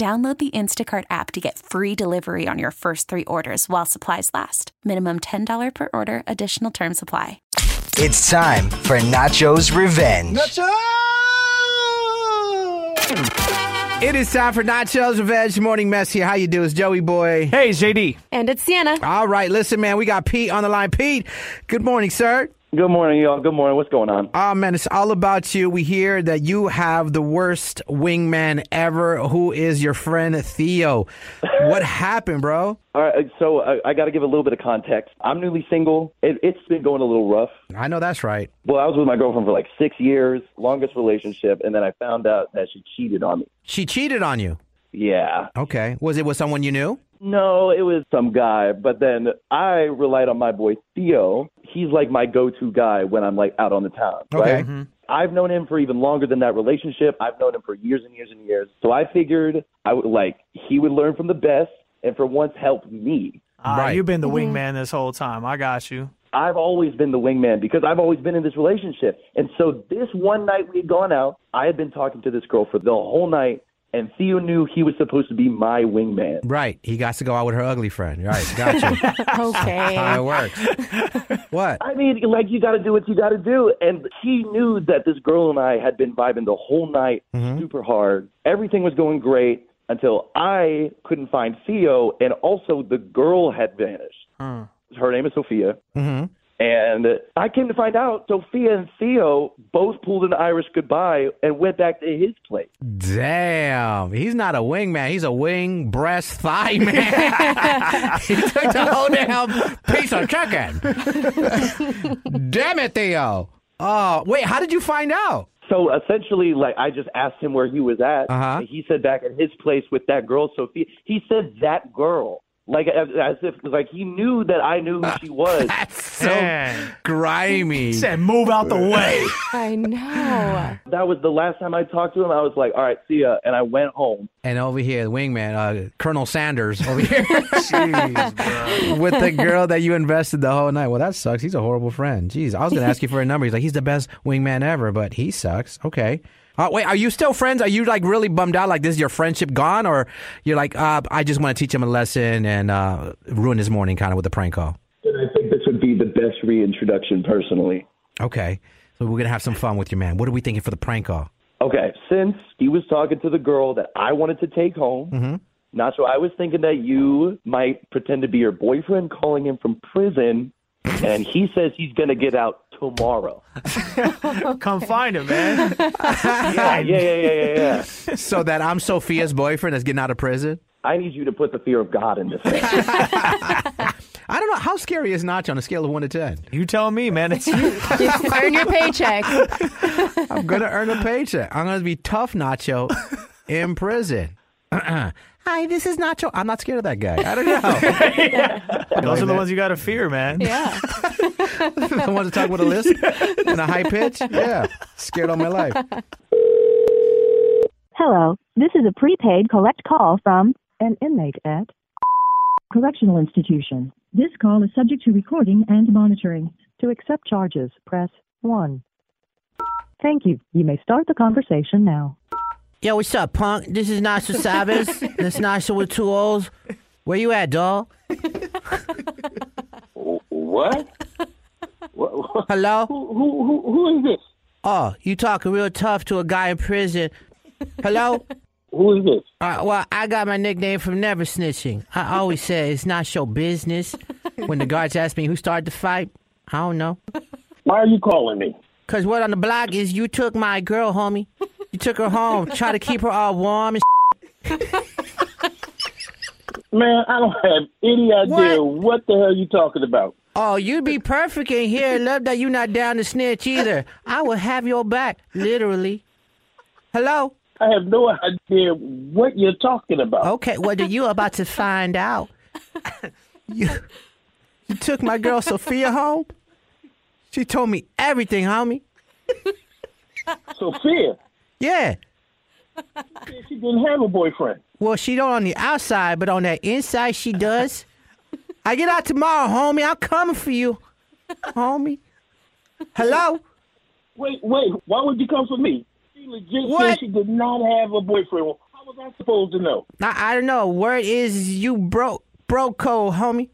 Download the Instacart app to get free delivery on your first three orders while supplies last. Minimum $10 per order, additional term supply. It's time for Nachoo's Revenge. Nachoo! It is time for Nachos Revenge Morning Mess here. How you do? It's Joey Boy. Hey, it's JD. And it's Sienna. All right, listen, man, we got Pete on the line. Pete, good morning, sir. Good morning, y'all. Good morning. What's going on? Oh, man, it's all about you. We hear that you have the worst wingman ever. Who is your friend Theo? what happened, bro? All right, so uh, I, I got to give a little bit of context. I'm newly single. It, it's been going a little rough. I know that's right. Well, I was with my girlfriend for like six years, longest relationship, and then I found out that she cheated on me. She cheated on you. Yeah. Okay. Was it with someone you knew? No, it was some guy, but then I relied on my boy Theo. He's like my go-to guy when I'm like out on the town, Okay. right? I've known him for even longer than that relationship. I've known him for years and years and years. So I figured I would like he would learn from the best and for once help me. Uh, Right. You've been the wingman this whole time. I got you. I've always been the wingman because I've always been in this relationship. And so this one night we had gone out, I had been talking to this girl for the whole night, and Theo knew he was supposed to be my wingman. Right. He got to go out with her ugly friend. Right. Got you. How it works. what? I mean, like you got to do what you got to do, and he knew that this girl and I had been vibing the whole night, super hard. Everything was going great until I couldn't find Theo, and also the girl had vanished. Her name is Sophia. Mm-hmm. And I came to find out Sophia and Theo both pulled an Irish goodbye and went back to his place. Damn, he's not a wing man. He's a wing, breast, thigh man. he took the whole damn piece of chicken. Damn it, Theo. Oh, wait, how did you find out? So essentially, like I just asked him where he was at. Uh-huh. and He said back at his place with that girl Sophia. He said that girl, like as, as if like he knew that I knew who she was. That's so grimy. He said, move out the way. I know. That was the last time I talked to him. I was like, all right, see ya, and I went home. And over here, the wingman, uh, Colonel Sanders, over here Jeez, with the girl that you invested the whole night. Well, that sucks. He's a horrible friend. Jeez, I was going to ask you for a number. He's like, he's the best wingman ever, but he sucks. Okay. Uh, wait, are you still friends? Are you like really bummed out? Like this is your friendship gone, or you're like, uh, I just want to teach him a lesson and uh, ruin his morning, kind of with a prank call. And I think this would be the best reintroduction, personally. Okay, so we're gonna have some fun with your man. What are we thinking for the prank call? Okay, since he was talking to the girl that I wanted to take home, not Nacho, I was thinking that you might pretend to be your boyfriend, calling him from prison, and he says he's going to get out tomorrow. Come find him, man. Yeah, yeah, yeah, yeah, yeah, yeah. so that I'm Sophia's boyfriend that's getting out of prison. I need you to put the fear of God in this thing. I don't know how scary is Nachoo on a scale of one to ten. You tell me, man. It's you. Earn your paycheck. I'm gonna earn a paycheck. I'm gonna be tough, Nachoo, in prison. Hi, this is Nachoo. I'm not scared of that guy. I don't know. Those are the ones you got to fear, man. Yeah. the ones to talk with a lisp and a high pitch. Yeah, scared all my life. Hello, this is a prepaid collect call from an inmate at Correctional Institution. This call is subject to recording and monitoring. To accept charges, press 1. Thank you. You may start the conversation now. Yo, what's up, punk? This is Nachoo Sabas. this Nachoo with two O's. Where you at, doll? what? what? what? Hello? Who, who, who, who is this? Oh, you talking real tough to a guy in prison. Hello? Who is this? Uh, well, I got my nickname from never snitching. I always say it's not show business. When the guards ask me who started the fight, I don't know. Why are you calling me? Cause what on the block is you took my girl, homie. You took her home, try to keep her all warm and. Man, I don't have any idea what, the hell you're talking about. Oh, you'd be perfect in here. Love that you're not down to snitch either. I will have your back, literally. Hello. I have no idea what you're talking about. Okay, what are you about to find out? you, you took my girl Sophia home. She told me everything, homie. Sophia? Yeah. She didn't have a boyfriend. Well, she don't on the outside, but on that inside she does. I get out tomorrow, homie. I'm coming for you, homie. Hello. Wait, wait. Why would you come for me? She legit What? said she did not have a boyfriend. How was I supposed to know? I, I don't know. Word is you broke, broke code, homie.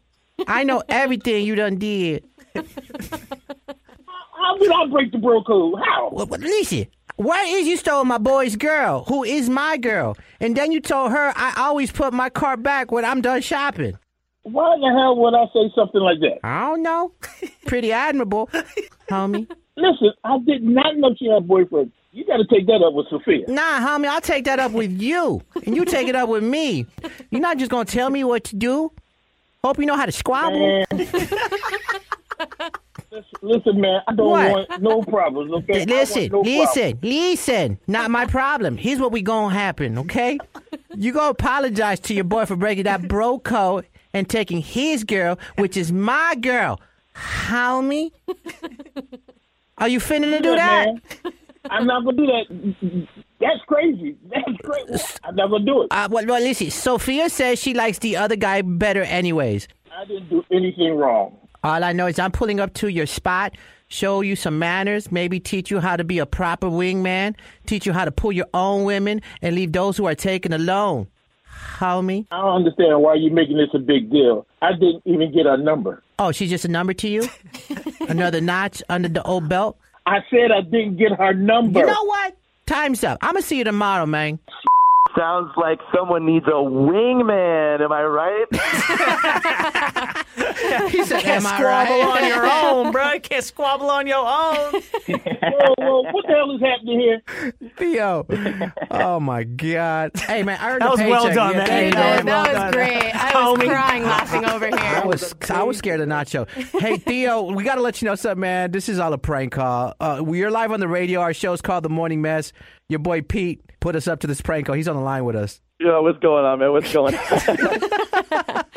I know everything you done did. How did I break the bro code? How? Well, but listen, where is you stole my boy's girl, who is my girl, and then you told her I always put my car back when I'm done shopping. Why the hell would I say something like that? I don't know. Pretty admirable, homie. Listen, I did not know she had a boyfriend. You got to take that up with Sophia. Nah, homie, I'll take that up with you, and you take it up with me. You're not just gonna tell me what to do. Hope you know how to squabble. Listen, man, I don't What? want no problems, okay? Listen, no listen, listen. Not my problem. Here's what we gonna happen, okay? You gonna apologize to your boy for breaking that bro code and taking his girl, which is my girl, homie. Are you finna to do that? man. I'm not gonna do that. That's crazy. That's crazy. I'm not gonna do it. Uh, well, well, listen. Sophia says she likes the other guy better, anyways. I didn't do anything wrong. All I know is I'm pulling up to your spot, show you some manners, maybe teach you how to be a proper wingman, teach you how to pull your own women, and leave those who are taken alone. Homie. I don't understand why you're making this a big deal. I didn't even get her number. Oh, she's just a number to you? Another notch under the old belt? I said I didn't get her number. You know what? Time's up. I'm going to see you tomorrow, man. Sounds like someone needs a wingman. Am I right? He said, Can't Am I squabble right? on your own, bro. You can't squabble on your own. whoa, whoa, what the hell is happening here? Theo. Oh, my God. Hey, man, I earned That a was well paycheck. done, Yeah, man. thank That That, was well was done. great. I was Homie. crying laughing over here. I here. was I was scared of Nachoo. Hey Theo, we got to let you know something, man. This is all a prank call. Uh, we're live on the radio. Our show's called The Morning Mess. Your boy Pete put us up to this prank call. He's on the line with us. Yo, what's going on, man? What's going on?